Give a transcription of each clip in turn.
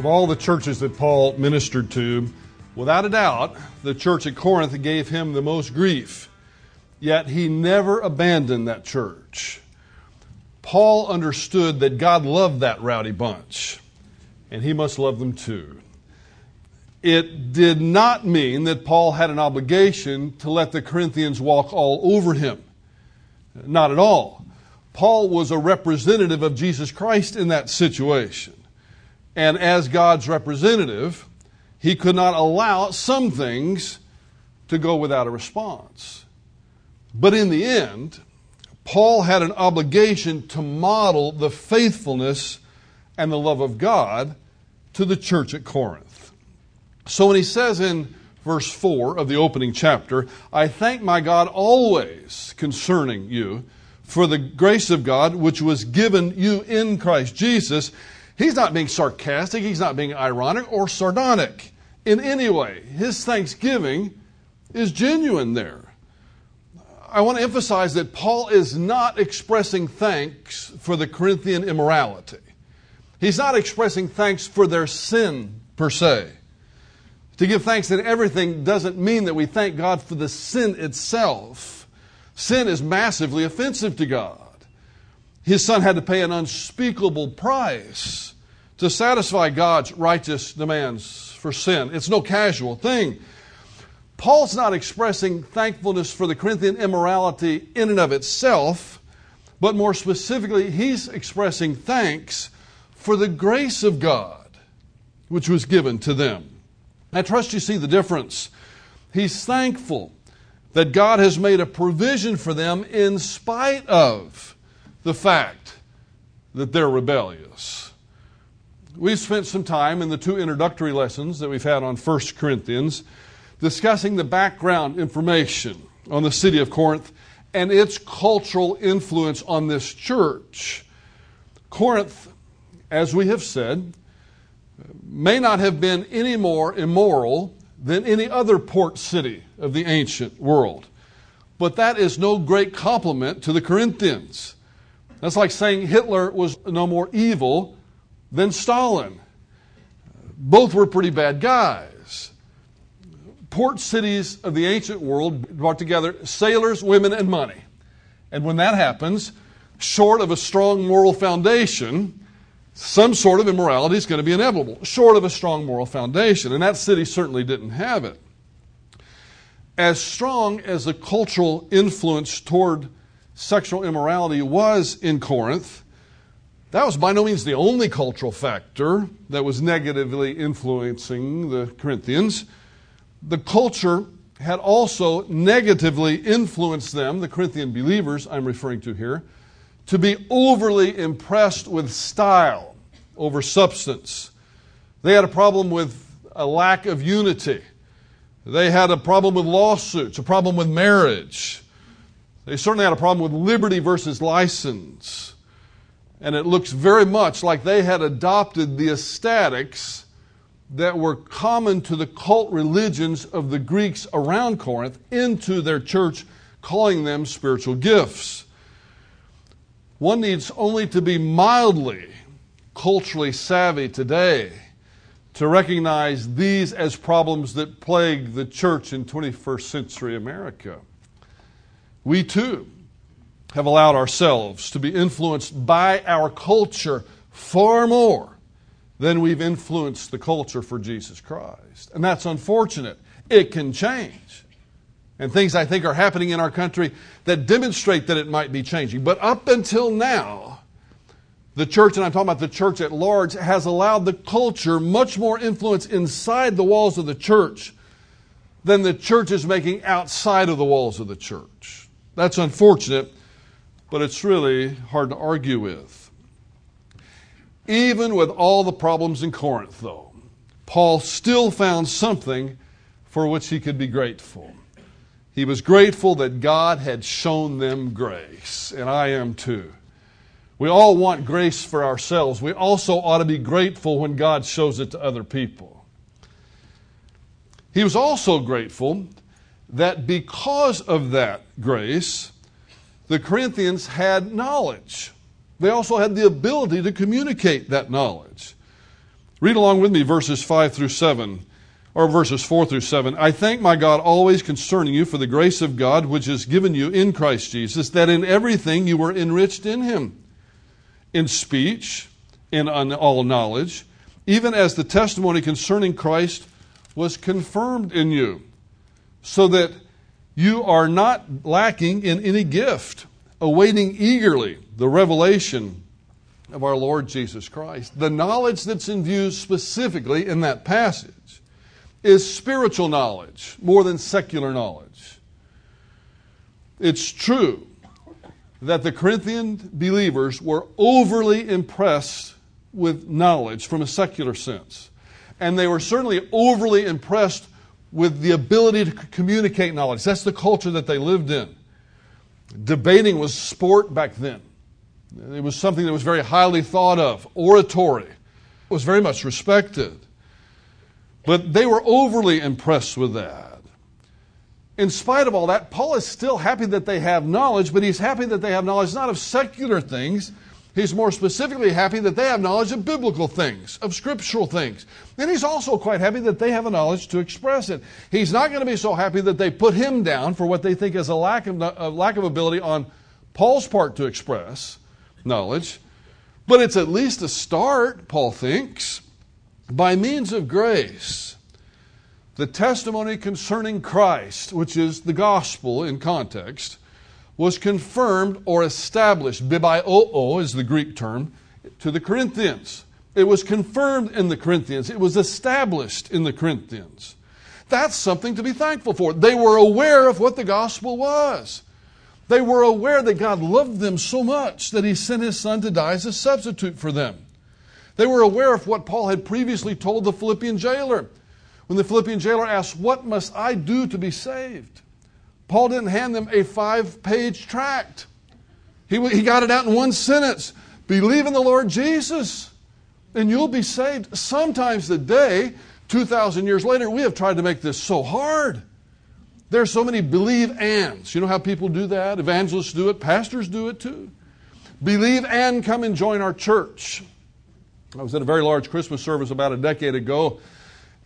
Of all the churches that Paul ministered to, without a doubt, the church at Corinth gave him the most grief. Yet he never abandoned that church. Paul understood that God loved that rowdy bunch, and he must love them too. It did not mean that Paul had an obligation to let the Corinthians walk all over him. Not at all. Paul was a representative of Jesus Christ in that situation. And as God's representative, he could not allow some things to go without a response. But in the end, Paul had an obligation to model the faithfulness and the love of God to the church at Corinth. So when he says in verse 4 of the opening chapter, I thank my God always concerning you for the grace of God which was given you in Christ Jesus, he's not being sarcastic, he's not being ironic or sardonic in any way. His thanksgiving is genuine there. I want to emphasize that Paul is not expressing thanks for the Corinthian immorality. He's not expressing thanks for their sin per se. To give thanks in everything doesn't mean that we thank God for the sin itself. Sin is massively offensive to God. His son had to pay an unspeakable price to satisfy God's righteous demands for sin. It's no casual thing. Paul's not expressing thankfulness for the Corinthian immorality in and of itself, but more specifically, he's expressing thanks for the grace of God which was given to them. I trust you see the difference. He's thankful that God has made a provision for them in spite of the fact that they're rebellious. We've spent some time in the two introductory lessons that we've had on 1 Corinthians discussing the background information on the city of Corinth and its cultural influence on this church. Corinth, as we have said, may not have been any more immoral than any other port city of the ancient world. But that is no great compliment to the Corinthians. That's like saying Hitler was no more evil than Stalin. Both were pretty bad guys port cities of the ancient world brought together sailors, women, and money. And when that happens, short of a strong moral foundation, some sort of immorality is going to be inevitable, short of a strong moral foundation. And that city certainly didn't have it. As strong as the cultural influence toward sexual immorality was in Corinth, that was by no means the only cultural factor that was negatively influencing the Corinthians the culture had also negatively influenced them, the Corinthian believers I'm referring to here, to be overly impressed with style over substance. They had a problem with a lack of unity. They had a problem with lawsuits, a problem with marriage. They certainly had a problem with liberty versus license. And it looks very much like they had adopted the ecstatics that were common to the cult religions of the Greeks around Corinth into their church, calling them spiritual gifts. One needs only to be mildly culturally savvy today to recognize these as problems that plague the church in 21st century America. We too have allowed ourselves to be influenced by our culture far more than we've influenced the culture for Jesus Christ. And that's unfortunate. It can change. And things I think are happening in our country that demonstrate that it might be changing. But up until now, the church, and I'm talking about the church at large, has allowed the culture much more influence inside the walls of the church than the church is making outside of the walls of the church. That's unfortunate, but it's really hard to argue with. Even with all the problems in Corinth, though, Paul still found something for which he could be grateful. He was grateful that God had shown them grace, and I am too. We all want grace for ourselves. We also ought to be grateful when God shows it to other people. He was also grateful that because of that grace, the Corinthians had knowledge. They also had the ability to communicate that knowledge. Read along with me verses 5 through 7, or verses 4 through 7. I thank my God always concerning you for the grace of God which is given you in Christ Jesus, that in everything you were enriched in him, in speech, in all knowledge, even as the testimony concerning Christ was confirmed in you, so that you are not lacking in any gift, awaiting eagerly the revelation of our Lord Jesus Christ. The knowledge that's in view specifically in that passage is spiritual knowledge more than secular knowledge. It's true that the Corinthian believers were overly impressed with knowledge from a secular sense. And they were certainly overly impressed with the ability to communicate knowledge. That's the culture that they lived in. Debating was sport back then. It was something that was very highly thought of. Oratory was very much respected. But they were overly impressed with that. In spite of all that, Paul is still happy that they have knowledge, but he's happy that they have knowledge not of secular things, He's more specifically happy that they have knowledge of biblical things, of scriptural things. And he's also quite happy that they have a knowledge to express it. He's not going to be so happy that they put him down for what they think is a lack of, a lack of ability on Paul's part to express knowledge. But it's at least a start, Paul thinks, by means of grace. The testimony concerning Christ, which is the gospel in context, was confirmed or established. Bebaio is the Greek term to the Corinthians. It was confirmed in the Corinthians. It was established in the Corinthians. That's something to be thankful for. They were aware of what the gospel was. They were aware that God loved them so much that He sent His Son to die as a substitute for them. They were aware of what Paul had previously told the Philippian jailer. When the Philippian jailer asked, What must I do to be saved? Paul didn't hand them a five page tract. He, he got it out in one sentence Believe in the Lord Jesus, and you'll be saved. Sometimes today, 2,000 years later, we have tried to make this so hard. There are so many believe ands. You know how people do that? Evangelists do it, pastors do it too. Believe and come and join our church. I was at a very large Christmas service about a decade ago.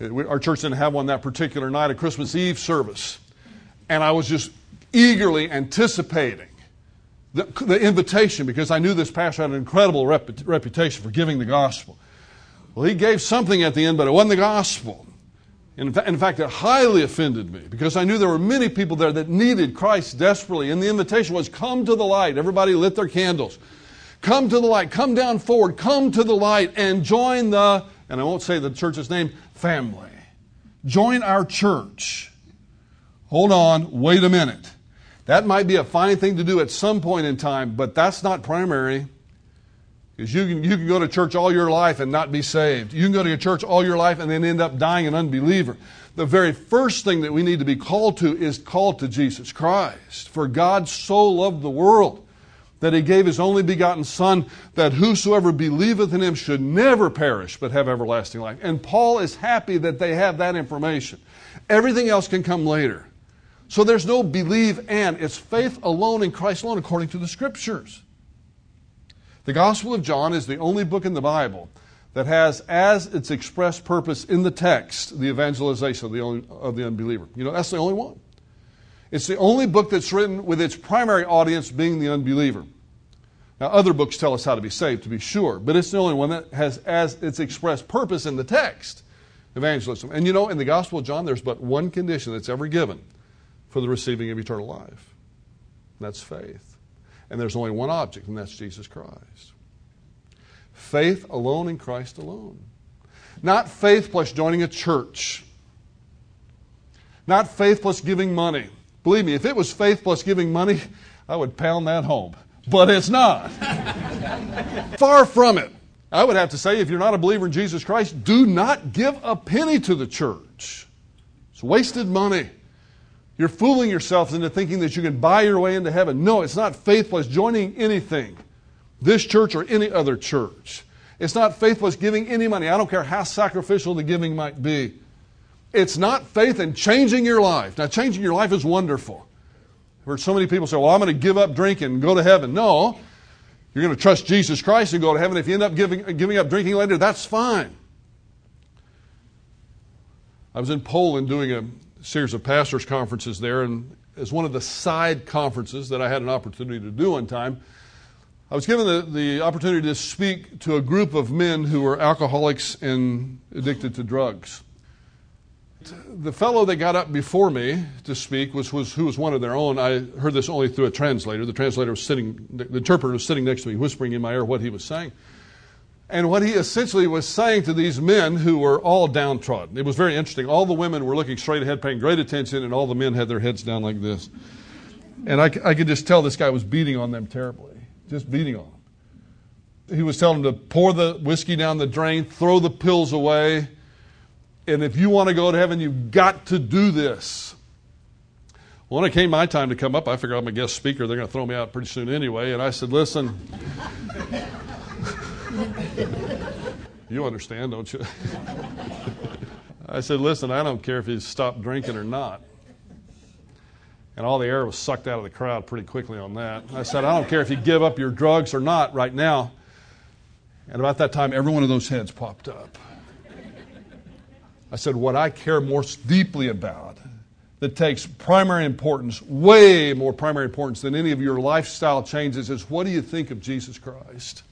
Uh, our church didn't have one that particular night, a Christmas Eve service. And I was just eagerly anticipating the, the invitation because I knew this pastor had an incredible rep, reputation for giving the gospel. Well, he gave something at the end, but it wasn't the gospel. In, fa- in fact, it highly offended me because I knew there were many people there that needed Christ desperately. And the invitation was, Come to the light. Everybody lit their candles. Come to the light. Come down forward. Come to the light and join the, and I won't say the church's name, family. Join our church. Hold on, wait a minute. That might be a fine thing to do at some point in time, but that's not primary. Because you can, you can go to church all your life and not be saved. You can go to a church all your life and then end up dying an unbeliever. The very first thing that we need to be called to is called to Jesus Christ. For God so loved the world that he gave his only begotten Son, that whosoever believeth in him should never perish, but have everlasting life. And Paul is happy that they have that information. Everything else can come later. So there's no believe and, it's faith alone in Christ alone according to the Scriptures. The Gospel of John is the only book in the Bible that has as its express purpose in the text the evangelization of the, only, of the unbeliever. You know, that's the only one. It's the only book that's written with its primary audience being the unbeliever. Now, other books tell us how to be saved, to be sure, but it's the only one that has as its express purpose in the text evangelism. And you know, in the Gospel of John, there's but one condition that's ever given for the receiving of eternal life. That's faith. And there's only one object, and that's Jesus Christ. Faith alone in Christ alone. Not faith plus joining a church. Not faith plus giving money. Believe me, if it was faith plus giving money, I would pound that home. But it's not. Far from it. I would have to say, if you're not a believer in Jesus Christ, do not give a penny to the church. It's wasted money. You're fooling yourself into thinking that you can buy your way into heaven. No, it's not faithless joining anything, this church or any other church. It's not faithless giving any money. I don't care how sacrificial the giving might be. It's not faith in changing your life. Now, changing your life is wonderful. I've heard so many people say, Well, I'm going to give up drinking and go to heaven. No, you're going to trust Jesus Christ and go to heaven. If you end up giving, giving up drinking later, that's fine. I was in Poland doing a series of pastors' conferences there, and as one of the side conferences that I had an opportunity to do one time, I was given the, the opportunity to speak to a group of men who were alcoholics and addicted to drugs. The fellow that got up before me to speak was, was who was one of their own. I heard this only through a translator. The translator was sitting, the interpreter was sitting next to me, whispering in my ear what he was saying. And what he essentially was saying to these men who were all downtrodden, it was very interesting. All the women were looking straight ahead, paying great attention, and all the men had their heads down like this. And I, I could just tell this guy was beating on them terribly, just beating on them. He was telling them to pour the whiskey down the drain, throw the pills away, and if you want to go to heaven, you've got to do this. When it came my time to come up, I figured I'm a guest speaker. They're going to throw me out pretty soon anyway. And I said, listen, you understand, don't you? I said, Listen, I don't care if he's stopped drinking or not. And all the air was sucked out of the crowd pretty quickly on that. I said, I don't care if you give up your drugs or not right now. And about that time, every one of those heads popped up. I said, What I care most deeply about, that takes primary importance, way more primary importance than any of your lifestyle changes, is what do you think of Jesus Christ?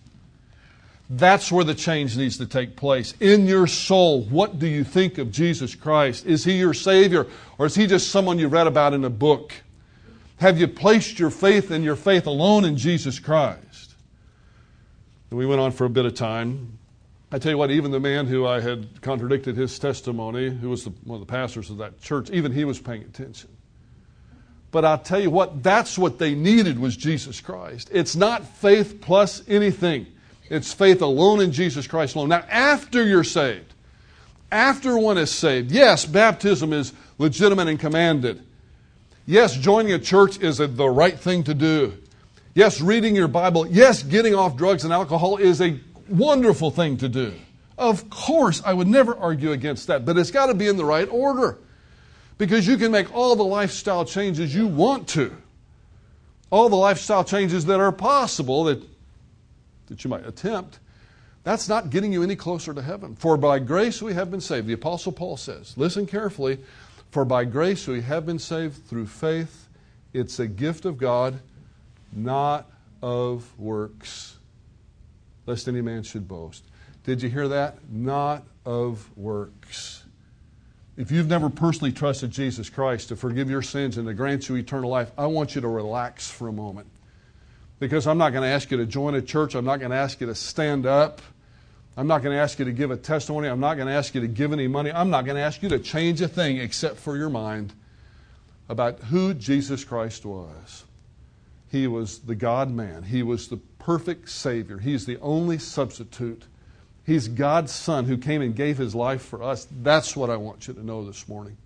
That's where the change needs to take place. In your soul, what do you think of Jesus Christ? Is he your Savior or is he just someone you read about in a book? Have you placed your faith and your faith alone in Jesus Christ? And we went on for a bit of time. I tell you what, even the man who I had contradicted his testimony, who was the, one of the pastors of that church, even he was paying attention. But I'll tell you what, that's what they needed was Jesus Christ. It's not faith plus anything. It's faith alone in Jesus Christ alone. Now, after you're saved, after one is saved, yes, baptism is legitimate and commanded. Yes, joining a church is a, the right thing to do. Yes, reading your Bible. Yes, getting off drugs and alcohol is a wonderful thing to do. Of course, I would never argue against that, but it's got to be in the right order. Because you can make all the lifestyle changes you want to. All the lifestyle changes that are possible that that you might attempt, that's not getting you any closer to heaven. For by grace we have been saved. The Apostle Paul says, listen carefully, for by grace we have been saved through faith. It's a gift of God, not of works, lest any man should boast. Did you hear that? Not of works. If you've never personally trusted Jesus Christ to forgive your sins and to grant you eternal life, I want you to relax for a moment because I'm not going to ask you to join a church. I'm not going to ask you to stand up. I'm not going to ask you to give a testimony. I'm not going to ask you to give any money. I'm not going to ask you to change a thing except for your mind about who Jesus Christ was. He was the God man, He was the perfect Savior, He's the only substitute. He's God's Son who came and gave His life for us. That's what I want you to know this morning.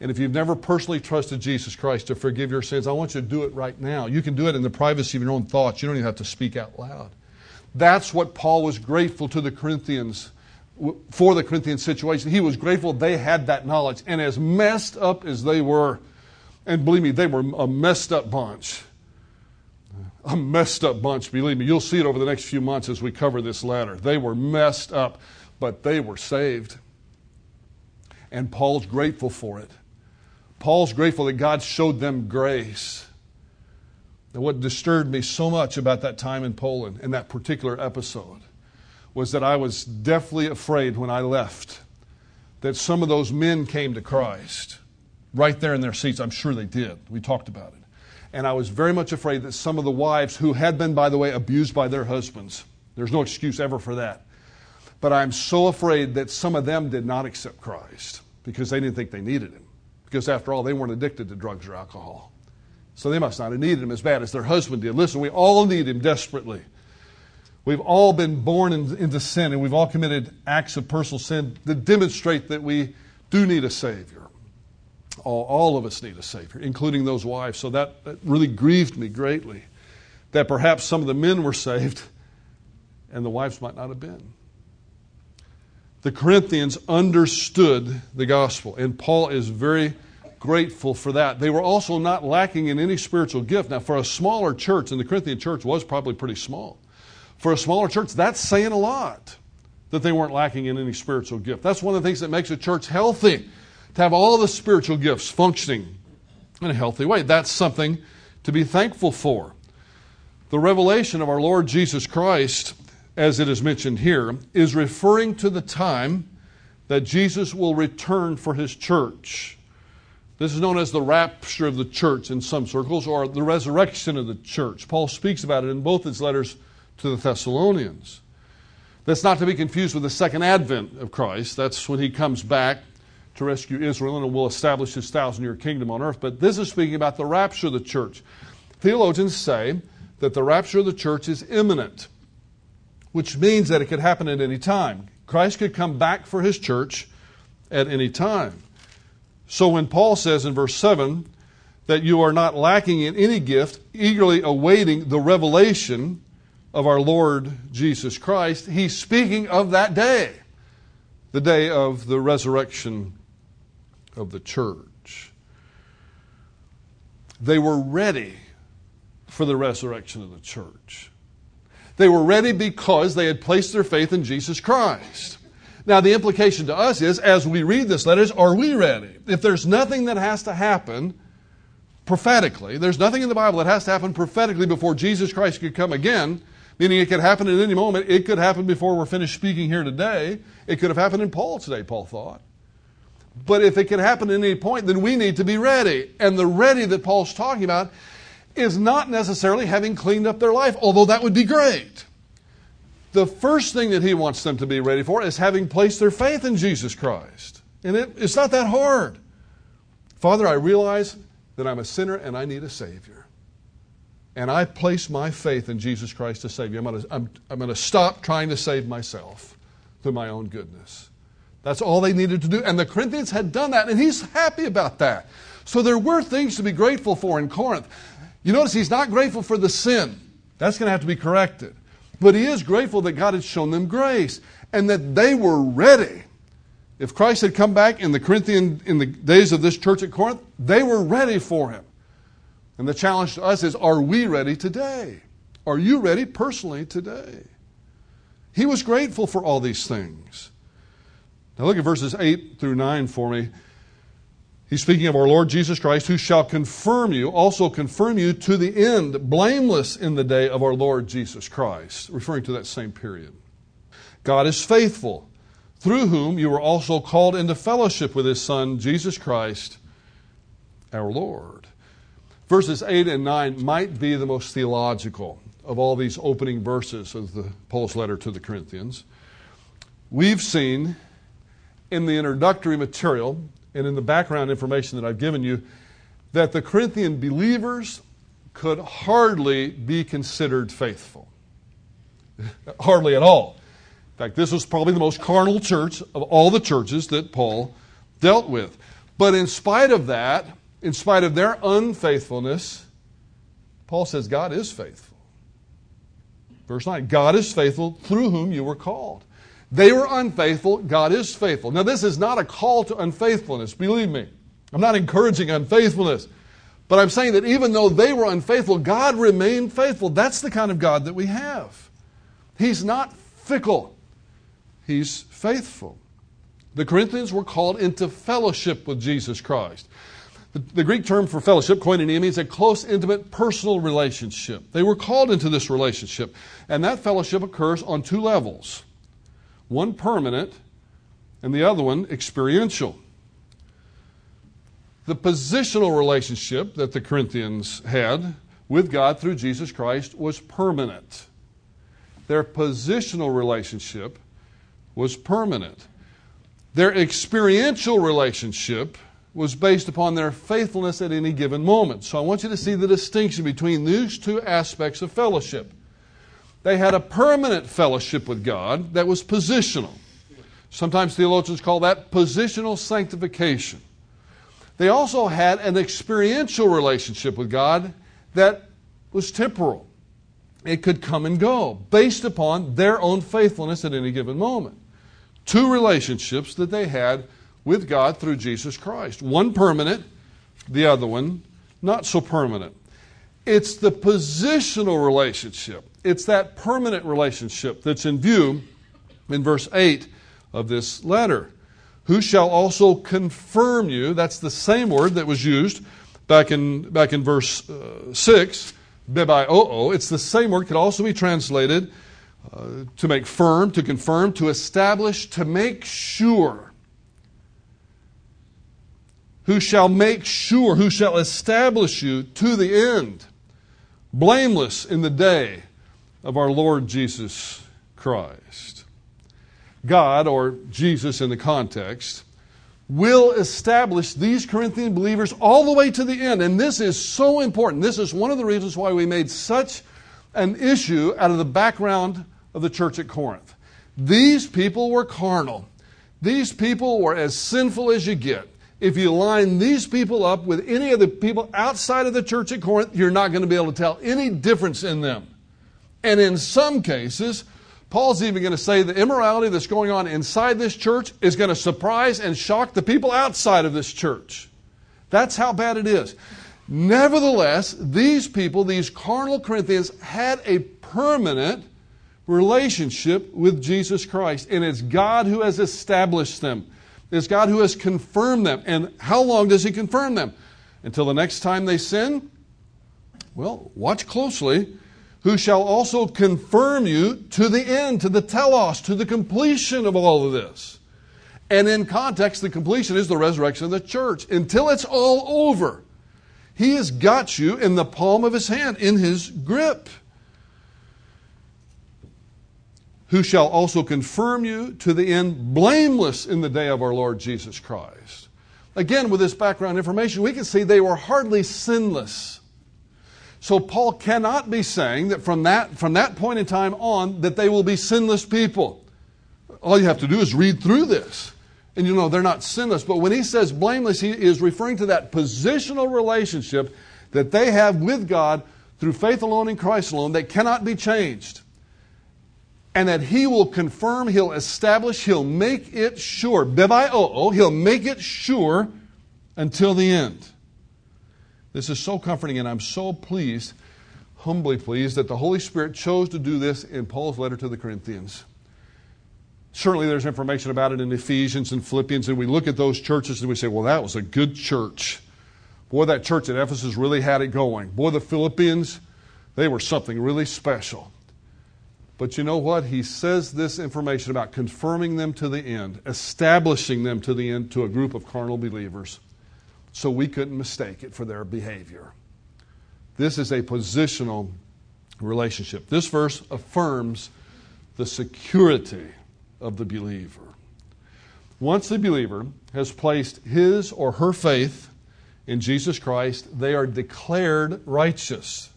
And if you've never personally trusted Jesus Christ to forgive your sins, I want you to do it right now. You can do it in the privacy of your own thoughts. You don't even have to speak out loud. That's what Paul was grateful to the Corinthians for the Corinthian situation. He was grateful they had that knowledge. And as messed up as they were, and believe me, they were a messed up bunch. A messed up bunch, believe me. You'll see it over the next few months as we cover this letter. They were messed up, but they were saved. And Paul's grateful for it. Paul's grateful that God showed them grace. And what disturbed me so much about that time in Poland and that particular episode was that I was deathly afraid when I left that some of those men came to Christ right there in their seats. I'm sure they did. We talked about it. And I was very much afraid that some of the wives who had been, by the way, abused by their husbands, there's no excuse ever for that. But I'm so afraid that some of them did not accept Christ because they didn't think they needed him. Because after all, they weren't addicted to drugs or alcohol. So they must not have needed him as bad as their husband did. Listen, we all need him desperately. We've all been born in, into sin, and we've all committed acts of personal sin that demonstrate that we do need a Savior. All, all of us need a Savior, including those wives. So that, that really grieved me greatly that perhaps some of the men were saved and the wives might not have been the Corinthians understood the gospel, and Paul is very grateful for that. They were also not lacking in any spiritual gift. Now, for a smaller church, and the Corinthian church was probably pretty small, for a smaller church, that's saying a lot. that they weren't lacking in any spiritual gift. That's one of the things that makes a church healthy, to have all the spiritual gifts functioning in a healthy way. That's something to be thankful for. The revelation of our Lord Jesus Christ, as it is mentioned here, is referring to the time that Jesus will return for his church. This is known as the rapture of the church in some circles, or the resurrection of the church. Paul speaks about it in both his letters to the Thessalonians. That's not to be confused with the second advent of Christ. That's when he comes back to rescue Israel and will establish his thousand year kingdom on earth. But this is speaking about the rapture of the church. Theologians say that the rapture of the church is imminent, which means that it could happen at any time. Christ could come back for his church at any time. So when Paul says in verse 7 that you are not lacking in any gift, eagerly awaiting the revelation of our Lord Jesus Christ, he's speaking of that day, the day of the resurrection of the church. They were ready for the resurrection of the church. They were ready because they had placed their faith in Jesus Christ. Now, the implication to us is, as we read this letter, are we ready? If there's nothing that has to happen prophetically, there's nothing in the Bible that has to happen prophetically before Jesus Christ could come again, meaning it could happen at any moment. It could happen before we're finished speaking here today. It could have happened in Paul today, Paul thought. But if it can happen at any point, then we need to be ready. And the ready that Paul's talking about is not necessarily having cleaned up their life, although that would be great. The first thing that he wants them to be ready for is having placed their faith in Jesus Christ. And it, it's not that hard. Father, I realize that I'm a sinner and I need a Savior. And I place my faith in Jesus Christ to save you. I'm going to, I'm, I'm going to stop trying to save myself through my own goodness. That's all they needed to do. And the Corinthians had done that, and he's happy about that. So there were things to be grateful for in Corinth. You notice he's not grateful for the sin. That's going to have to be corrected. But he is grateful that God had shown them grace and that they were ready. If Christ had come back in the Corinthian in the days of this church at Corinth, they were ready for him. And the challenge to us is are we ready today? Are you ready personally today? He was grateful for all these things. Now look at verses 8 through 9 for me. He's speaking of our Lord Jesus Christ, who shall confirm you, also confirm you to the end, blameless in the day of our Lord Jesus Christ, referring to that same period. God is faithful, through whom you were also called into fellowship with his Son, Jesus Christ, our Lord. Verses 8 and 9 might be the most theological of all these opening verses of the Paul's letter to the Corinthians. We've seen in the introductory material and in the background information that I've given you that the Corinthian believers could hardly be considered faithful. hardly at all. In fact, this was probably the most carnal church of all the churches that Paul dealt with. But in spite of that, in spite of their unfaithfulness, Paul says God is faithful. Verse 9 God is faithful through whom you were called. They were unfaithful. God is faithful. Now, this is not a call to unfaithfulness, believe me. I'm not encouraging unfaithfulness. But I'm saying that even though they were unfaithful, God remained faithful. That's the kind of God that we have. He's not fickle, He's faithful. The Corinthians were called into fellowship with Jesus Christ. The, the Greek term for fellowship, koinonia, means a close, intimate, personal relationship. They were called into this relationship, and that fellowship occurs on two levels one permanent and the other one experiential. The positional relationship that the Corinthians had with God through Jesus Christ was permanent. Their positional relationship was permanent. Their experiential relationship was based upon their faithfulness at any given moment. So I want you to see the distinction between these two aspects of fellowship. They had a permanent fellowship with God that was positional. Sometimes theologians call that positional sanctification. They also had an experiential relationship with God that was temporal. It could come and go based upon their own faithfulness at any given moment. Two relationships that they had with God through Jesus Christ. One permanent, the other one not so permanent. It's the positional relationship it's that permanent relationship that's in view in verse 8 of this letter. Who shall also confirm you? That's the same word that was used back in, back in verse uh, 6, bebaio. It's the same word, could also be translated uh, to make firm, to confirm, to establish, to make sure. Who shall make sure, who shall establish you to the end, blameless in the day of our Lord Jesus Christ. God, or Jesus in the context, will establish these Corinthian believers all the way to the end. And this is so important. This is one of the reasons why we made such an issue out of the background of the church at Corinth. These people were carnal. These people were as sinful as you get. If you line these people up with any of the people outside of the church at Corinth, you're not going to be able to tell any difference in them. And in some cases, Paul's even going to say the immorality that's going on inside this church is going to surprise and shock the people outside of this church. That's how bad it is. Nevertheless, these people, these carnal Corinthians, had a permanent relationship with Jesus Christ. And it's God who has established them, it's God who has confirmed them. And how long does He confirm them? Until the next time they sin? Well, watch closely. Who shall also confirm you to the end, to the telos, to the completion of all of this. And in context, the completion is the resurrection of the church. Until it's all over, He has got you in the palm of His hand, in His grip who shall also confirm you to the end blameless in the day of our Lord Jesus Christ. Again, with this background information, we can see they were hardly sinless. So Paul cannot be saying that from that, from that point in time on that they will be sinless people. All you have to do is read through this. And you know they're not sinless. But when he says blameless, he is referring to that positional relationship that they have with God through faith alone in Christ alone that cannot be changed and that he will confirm, he'll establish, he'll make it sure. Bebaio, he'll make it sure until the end. This is so comforting, and I'm so pleased, humbly pleased, that the Holy Spirit chose to do this in Paul's letter to the Corinthians. Certainly, there's information about it in Ephesians and Philippians, and we look at those churches and we say, well, that was a good church. Boy, that church at Ephesus really had it going. Boy, the Philippians, they were something really special. But you know what? He says this information about confirming them to the end, establishing them to the end to a group of carnal believers, so we couldn't mistake it for their behavior. This is a positional relationship. This verse affirms the security of the believer. Once the believer has placed his or her faith in Jesus Christ, they are declared righteous.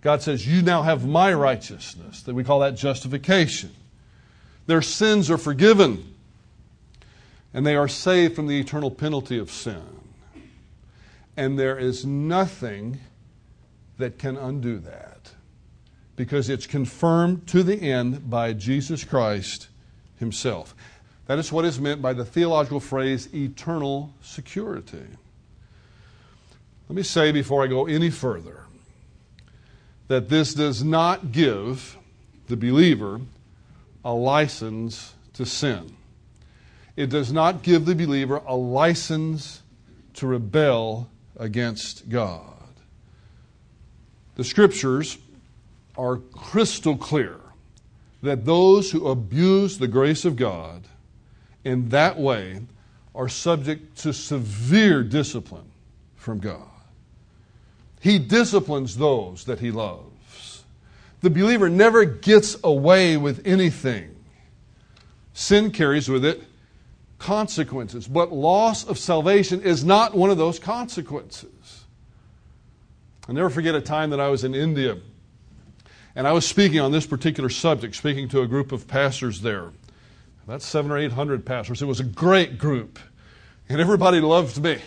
God says, You now have my righteousness. That we call that justification. Their sins are forgiven, and they are saved from the eternal penalty of sin. And there is nothing that can undo that because it's confirmed to the end by Jesus Christ Himself. That is what is meant by the theological phrase eternal security. Let me say before I go any further that this does not give the believer a license to sin. It does not give the believer a license to rebel against God. The scriptures are crystal clear that those who abuse the grace of God in that way are subject to severe discipline from God. He disciplines those that he loves. The believer never gets away with anything. Sin carries with it consequences, but loss of salvation is not one of those consequences. I'll never forget a time that I was in India and I was speaking on this particular subject, speaking to a group of pastors there. About seven or eight hundred pastors. It was a great group. And everybody loved me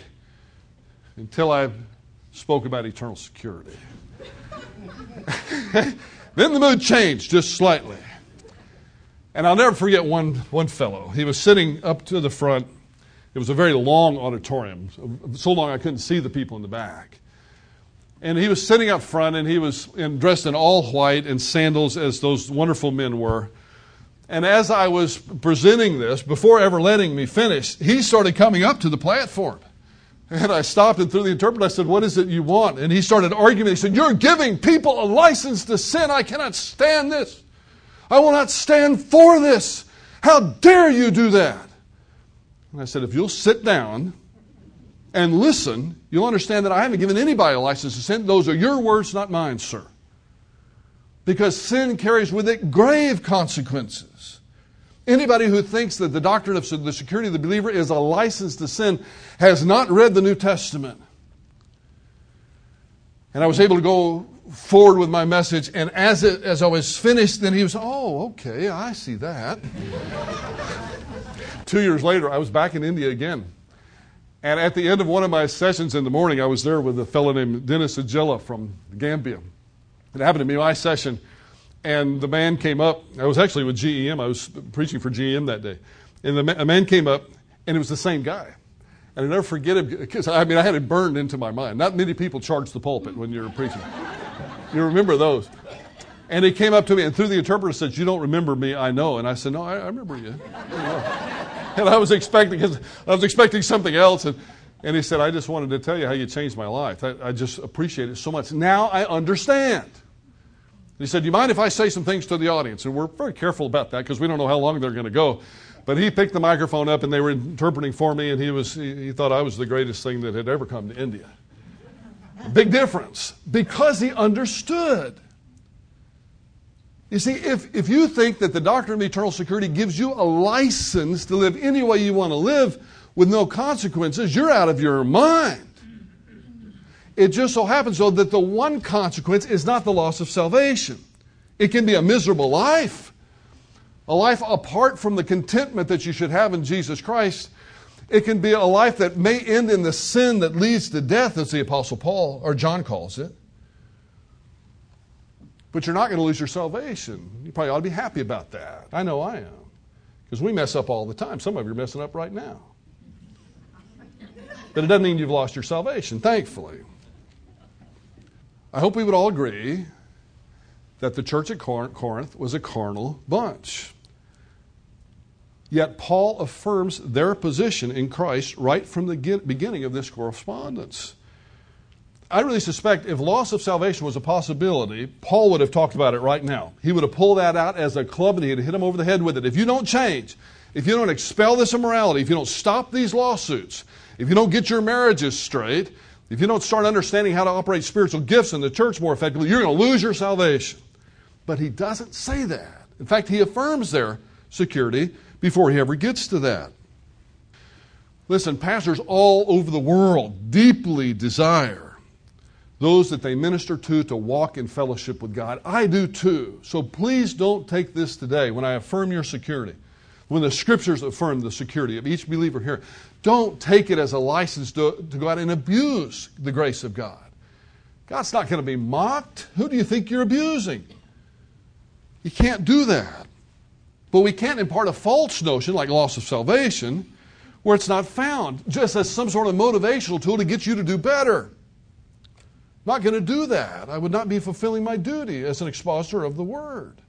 until I spoke about eternal security. then the mood changed just slightly. And I'll never forget one, one fellow. He was sitting up to the front. It was a very long auditorium, so long I couldn't see the people in the back. And he was sitting up front and he was in, dressed in all white and sandals, as those wonderful men were. And as I was presenting this, before ever letting me finish, he started coming up to the platform. And I stopped and through the interpreter, I said, What is it you want? And he started arguing. He said, You're giving people a license to sin. I cannot stand this. I will not stand for this. How dare you do that? And I said, If you'll sit down and listen, you'll understand that I haven't given anybody a license to sin. Those are your words, not mine, sir. Because sin carries with it grave consequences. Anybody who thinks that the doctrine of the security of the believer is a license to sin has not read the New Testament. And I was able to go forward with my message, and as, it, as I was finished, then he was, oh, okay, I see that. Two years later, I was back in India again. And at the end of one of my sessions in the morning, I was there with a fellow named Dennis Ajila from Gambia. It happened to be my session, and the man came up. I was actually with GEM. I was preaching for GEM that day. And the, a man came up, and it was the same guy. And I never forget him because I mean I had it burned into my mind. Not many people charge the pulpit when you're preaching. You remember those. And he came up to me and through the interpreter said, "You don't remember me, I know." And I said, "No, I, I remember you." and I was expecting I was expecting something else, and and he said, "I just wanted to tell you how you changed my life. I, I just appreciate it so much. Now I understand." He said, Do you mind if I say some things to the audience? And we're very careful about that because we don't know how long they're going to go. But he picked the microphone up and they were interpreting for me, and he, was, he, he thought I was the greatest thing that had ever come to India. Big difference because he understood. You see, if, if you think that the doctrine of eternal security gives you a license to live any way you want to live with no consequences, you're out of your mind. It just so happens, though, that the one consequence is not the loss of salvation. It can be a miserable life, a life apart from the contentment that you should have in Jesus Christ. It can be a life that may end in the sin that leads to death, as the Apostle Paul or John calls it. But you're not going to lose your salvation. You probably ought to be happy about that. I know I am. Because we mess up all the time. Some of you are messing up right now. But it doesn't mean you've lost your salvation, thankfully. I hope we would all agree that the church at Corinth was a carnal bunch. Yet Paul affirms their position in Christ right from the beginning of this correspondence. I really suspect if loss of salvation was a possibility, Paul would have talked about it right now. He would have pulled that out as a club and he'd hit him over the head with it. If you don't change, if you don't expel this immorality, if you don't stop these lawsuits, if you don't get your marriages straight, if you don't start understanding how to operate spiritual gifts in the church more effectively, you're going to lose your salvation. But he doesn't say that. In fact, he affirms their security before he ever gets to that. Listen, pastors all over the world deeply desire those that they minister to to walk in fellowship with God. I do too. So please don't take this today when I affirm your security, when the scriptures affirm the security of each believer here. Don't take it as a license to, to go out and abuse the grace of God. God's not going to be mocked. Who do you think you're abusing? You can't do that. But we can't impart a false notion like loss of salvation where it's not found, just as some sort of motivational tool to get you to do better. Not going to do that. I would not be fulfilling my duty as an expositor of the Word.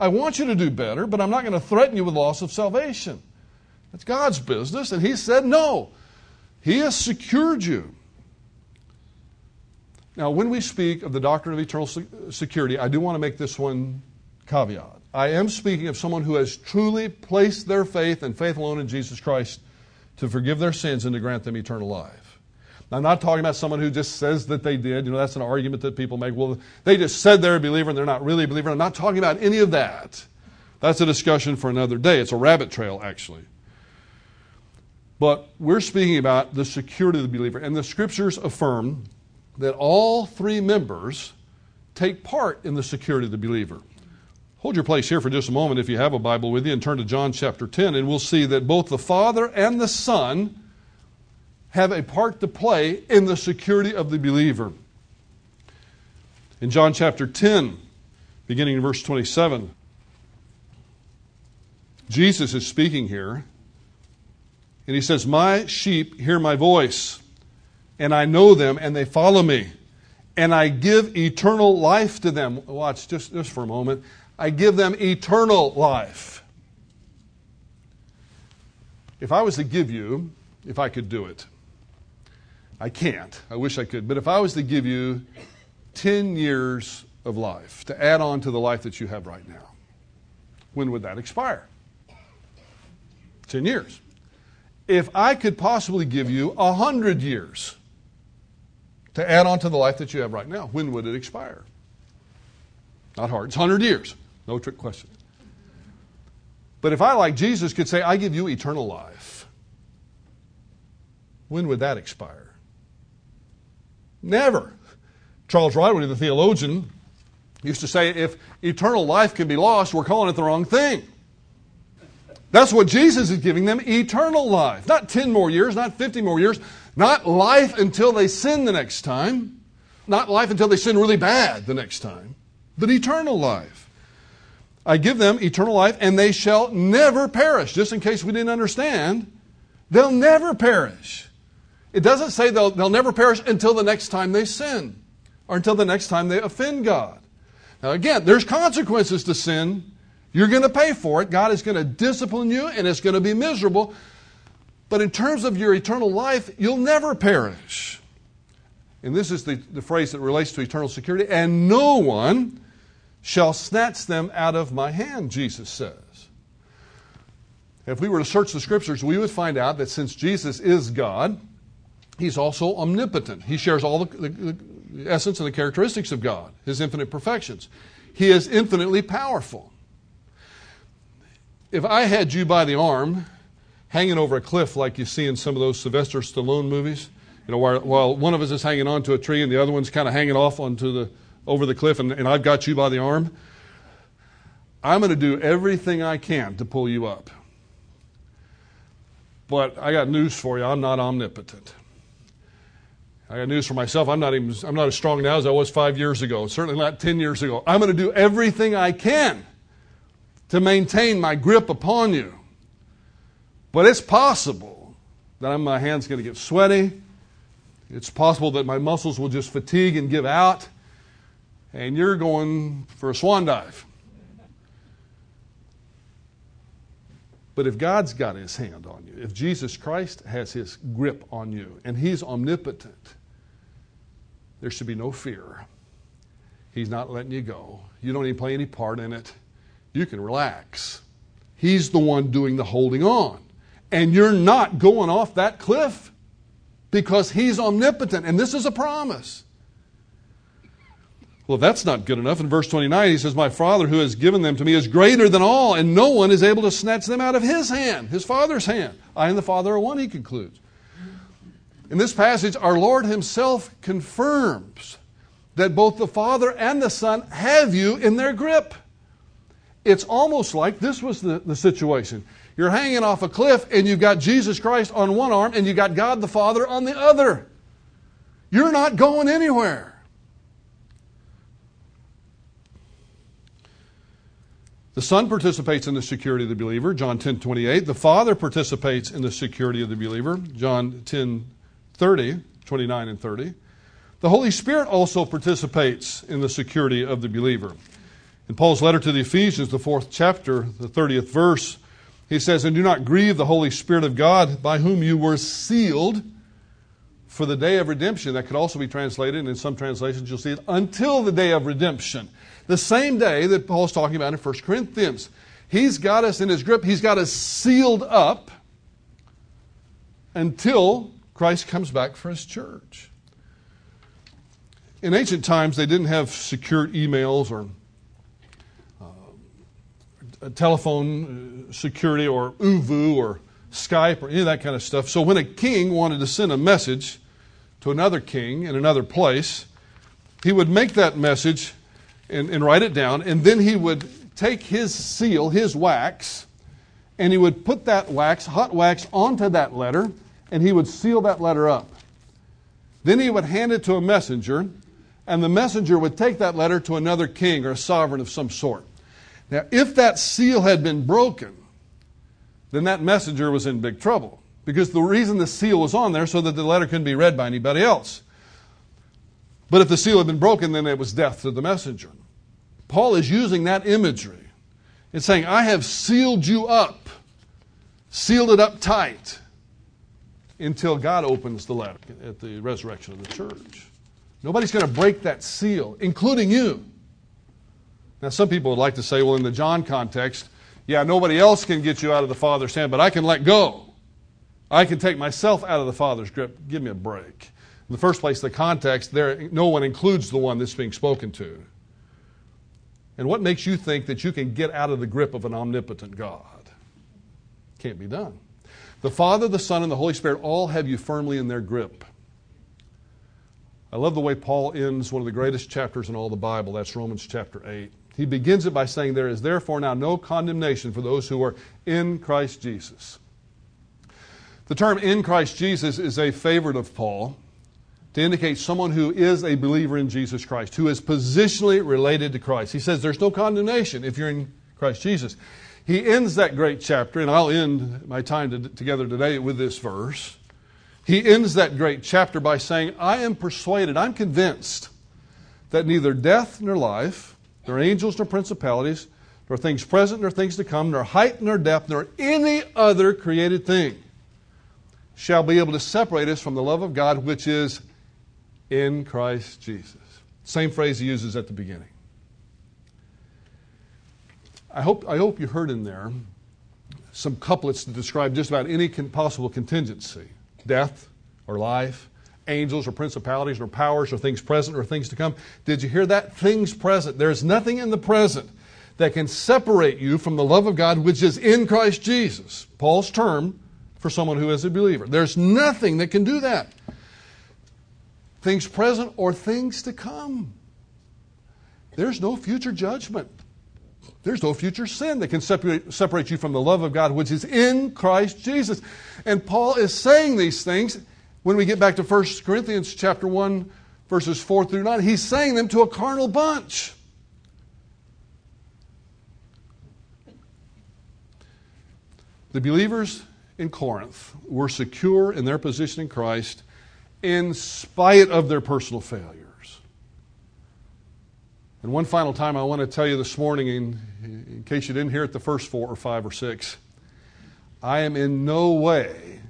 I want you to do better, but I'm not going to threaten you with loss of salvation. That's God's business. And he said, no. He has secured you. Now, when we speak of the doctrine of eternal security, I do want to make this one caveat. I am speaking of someone who has truly placed their faith and faith alone in Jesus Christ to forgive their sins and to grant them eternal life. I'm not talking about someone who just says that they did. You know, that's an argument that people make. Well, they just said they're a believer and they're not really a believer. I'm not talking about any of that. That's a discussion for another day. It's a rabbit trail, actually. But we're speaking about the security of the believer. And the scriptures affirm that all three members take part in the security of the believer. Hold your place here for just a moment if you have a Bible with you and turn to John chapter 10, and we'll see that both the Father and the Son have a part to play in the security of the believer. In John chapter 10, beginning in verse 27, Jesus is speaking here. And he says, My sheep hear my voice, and I know them, and they follow me. And I give eternal life to them. Watch just, just for a moment. I give them eternal life. If I was to give you, if I could do it, I can't. I wish I could. But if I was to give you 10 years of life to add on to the life that you have right now, when would that expire? 10 years. If I could possibly give you 100 years to add on to the life that you have right now, when would it expire? Not hard. It's 100 years. No trick question. But if I, like Jesus, could say, I give you eternal life, when would that expire? Never. Charles Ryrie, the theologian, used to say, if eternal life can be lost, we're calling it the wrong thing. That's what Jesus is giving them eternal life. Not 10 more years, not 50 more years, not life until they sin the next time, not life until they sin really bad the next time, but eternal life. I give them eternal life, and they shall never perish. Just in case we didn't understand, they'll never perish. It doesn't say they'll, they'll never perish until the next time they sin or until the next time they offend God. Now, again, there's consequences to sin. You're going to pay for it. God is going to discipline you, and it's going to be miserable. But in terms of your eternal life, you'll never perish. And this is the, the phrase that relates to eternal security. And no one shall snatch them out of my hand, Jesus says. If we were to search the scriptures, we would find out that since Jesus is God, He's also omnipotent. He shares all the, the, the, essence and the characteristics of God, His infinite perfections. He is infinitely powerful. If I had you by the arm, hanging over a cliff like you see in some of those Sylvester Stallone movies, you know, while, while one of us is hanging onto a tree and the other one's kind of hanging off onto the over the cliff, and, and I've got you by the arm, I'm going to do everything I can to pull you up. But I got news for you. I'm not omnipotent. I got news for myself. I'm not even I'm not as strong now as I was five years ago. Certainly not ten years ago. I'm going to do everything I can to maintain my grip upon you. But it's possible that my hand's going to get sweaty. It's possible that my muscles will just fatigue and give out, and you're going for a swan dive. But if God's got his hand on you, if Jesus Christ has his grip on you, and he's omnipotent, there should be no fear. He's not letting you go. You don't even play any part in it. You can relax. He's the one doing the holding on. And you're not going off that cliff because He's omnipotent. And this is a promise. Well, that's not good enough. In verse 29, he says, My Father who has given them to me is greater than all, and no one is able to snatch them out of His hand, His Father's hand. I and the Father are one, he concludes. In this passage, our Lord Himself confirms that both the Father and the Son have you in their grip. It's almost like this was the, the situation. You're hanging off a cliff and you've got Jesus Christ on one arm and you've got God the Father on the other. You're not going anywhere. The Son participates in the security of the believer, John 10 28. The Father participates in the security of the believer, John 10 30, 29 and 30. The Holy Spirit also participates in the security of the believer. In Paul's letter to the Ephesians, the fourth chapter, the 30th verse, he says, And do not grieve the Holy Spirit of God, by whom you were sealed for the day of redemption. That could also be translated, and in some translations you'll see it, until the day of redemption. The same day that Paul's talking about in 1 Corinthians. He's got us in his grip, he's got us sealed up until Christ comes back for his church. In ancient times, they didn't have secured emails or uh, telephone uh, security or ooVoo or Skype or any of that kind of stuff. So when a king wanted to send a message to another king in another place, he would make that message and, and write it down, and then he would take his seal, his wax, and he would put that wax, hot wax, onto that letter and he would seal that letter up. Then he would hand it to a messenger, and the messenger would take that letter to another king or a sovereign of some sort. Now, if that seal had been broken, then that messenger was in big trouble. Because the reason the seal was on there so that the letter couldn't be read by anybody else. But if the seal had been broken, then it was death to the messenger. Paul is using that imagery. It's saying, I have sealed you up sealed it up tight until God opens the letter at the resurrection of the church. Nobody's going to break that seal, including you. Now, some people would like to say, well, in the John context, yeah, nobody else can get you out of the Father's hand, but I can let go. I can take myself out of the Father's grip. Give me a break. In the first place, the context there, no one includes the one that's being spoken to. And what makes you think that you can get out of the grip of an omnipotent God? Can't be done. The Father, the Son, and the Holy Spirit all have you firmly in their grip. I love the way Paul ends one of the greatest chapters in all the Bible. That's Romans chapter 8. He begins it by saying, There is therefore now no condemnation for those who are in Christ Jesus. The term in Christ Jesus is a favorite of Paul to indicate someone who is a believer in Jesus Christ, who is positionally related to Christ. He says there's no condemnation if you're in Christ Jesus. He ends that great chapter, and I'll end my time to, together today with this verse. He ends that great chapter by saying, I am persuaded, I'm convinced that neither death nor life, nor angels nor principalities, nor things present nor things to come, nor height nor depth, nor any other created thing shall be able to separate us from the love of God which is in Christ Jesus. Same phrase he uses at the beginning. I hope, I hope you heard in there some couplets to describe just about any con- possible contingency death or life, angels or principalities or powers or things present or things to come. Did you hear that? Things present. There's nothing in the present that can separate you from the love of God which is in Christ Jesus. Paul's term for someone who is a believer. There's nothing that can do that. Things present or things to come. There's no future judgment. There's no future sin that can separate, separate you from the love of God, which is in Christ Jesus. And Paul is saying these things when we get back to 1 Corinthians chapter 1, verses 4 through 9. He's saying them to a carnal bunch. The believers in Corinth were secure in their position in Christ in spite of their personal failures. And one final time, I want to tell you this morning, in, in case you didn't hear it the first four or five or six, I am in no way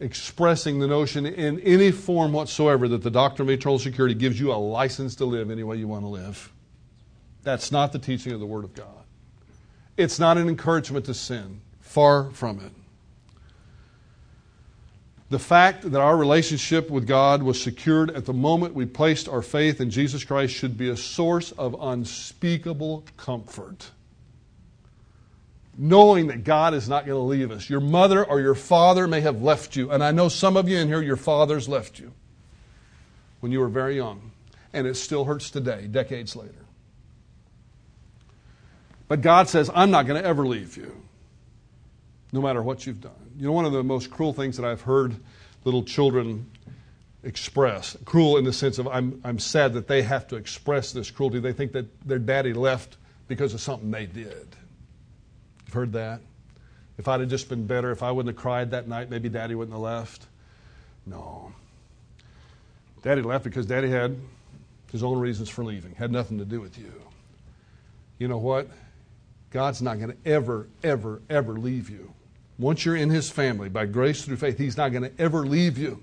expressing the notion in any form whatsoever that the doctrine of eternal security gives you a license to live any way you want to live. That's not the teaching of the Word of God. It's not an encouragement to sin. Far from it. The fact that our relationship with God was secured at the moment we placed our faith in Jesus Christ should be a source of unspeakable comfort. Knowing that God is not going to leave us. Your mother or your father may have left you, and I know some of you in here, your fathers left you when you were very young, and it still hurts today, decades later. But God says, I'm not going to ever leave you, no matter what you've done. You know, one of the most cruel things that I've heard little children express, cruel in the sense of I'm, I'm sad that they have to express this cruelty. They think that their daddy left because of something they did. You've heard that? If I'd have just been better, if I wouldn't have cried that night, maybe daddy wouldn't have left. No. Daddy left because daddy had his own reasons for leaving, had nothing to do with you. You know what? God's not going to ever, ever, ever leave you. Once you're in His family, by grace through faith, He's not going to ever leave you.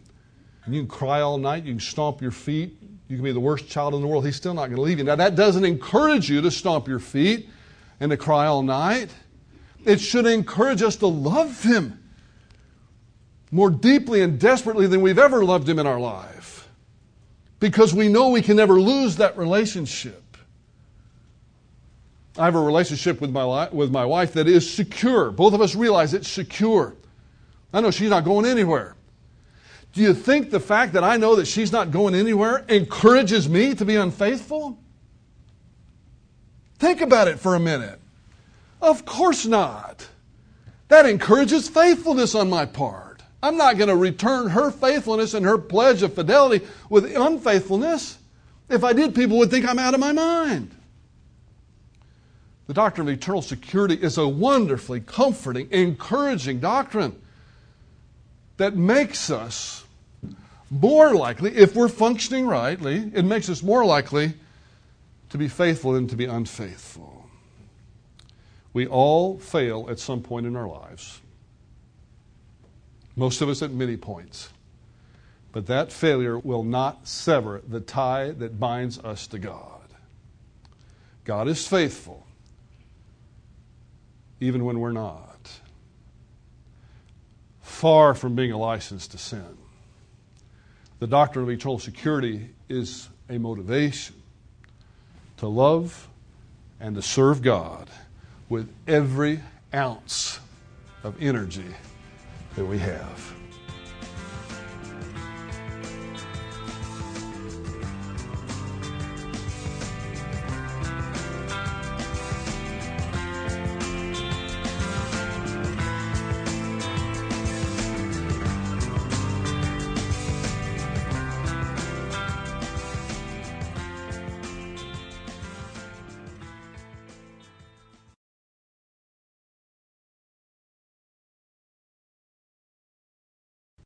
And you can cry all night, you can stomp your feet, you can be the worst child in the world, He's still not going to leave you. Now, that doesn't encourage you to stomp your feet and to cry all night. It should encourage us to love Him more deeply and desperately than we've ever loved Him in our life. Because we know we can never lose that relationship. I have a relationship with my, with my wife that is secure. Both of us realize it's secure. I know she's not going anywhere. Do you think the fact that I know that she's not going anywhere encourages me to be unfaithful? Think about it for a minute. Of course not. That encourages faithfulness on my part. I'm not going to return her faithfulness and her pledge of fidelity with unfaithfulness. If I did, people would think I'm out of my mind. The doctrine of eternal security is a wonderfully comforting, encouraging doctrine that makes us more likely, if we're functioning rightly, it makes us more likely to be faithful than to be unfaithful. We all fail at some point in our lives. Most of us at many points. But that failure will not sever the tie that binds us to God. God is faithful, even when we're not. Far from being a license to sin. The doctrine of eternal security is a motivation to love and to serve God with every ounce of energy that we have.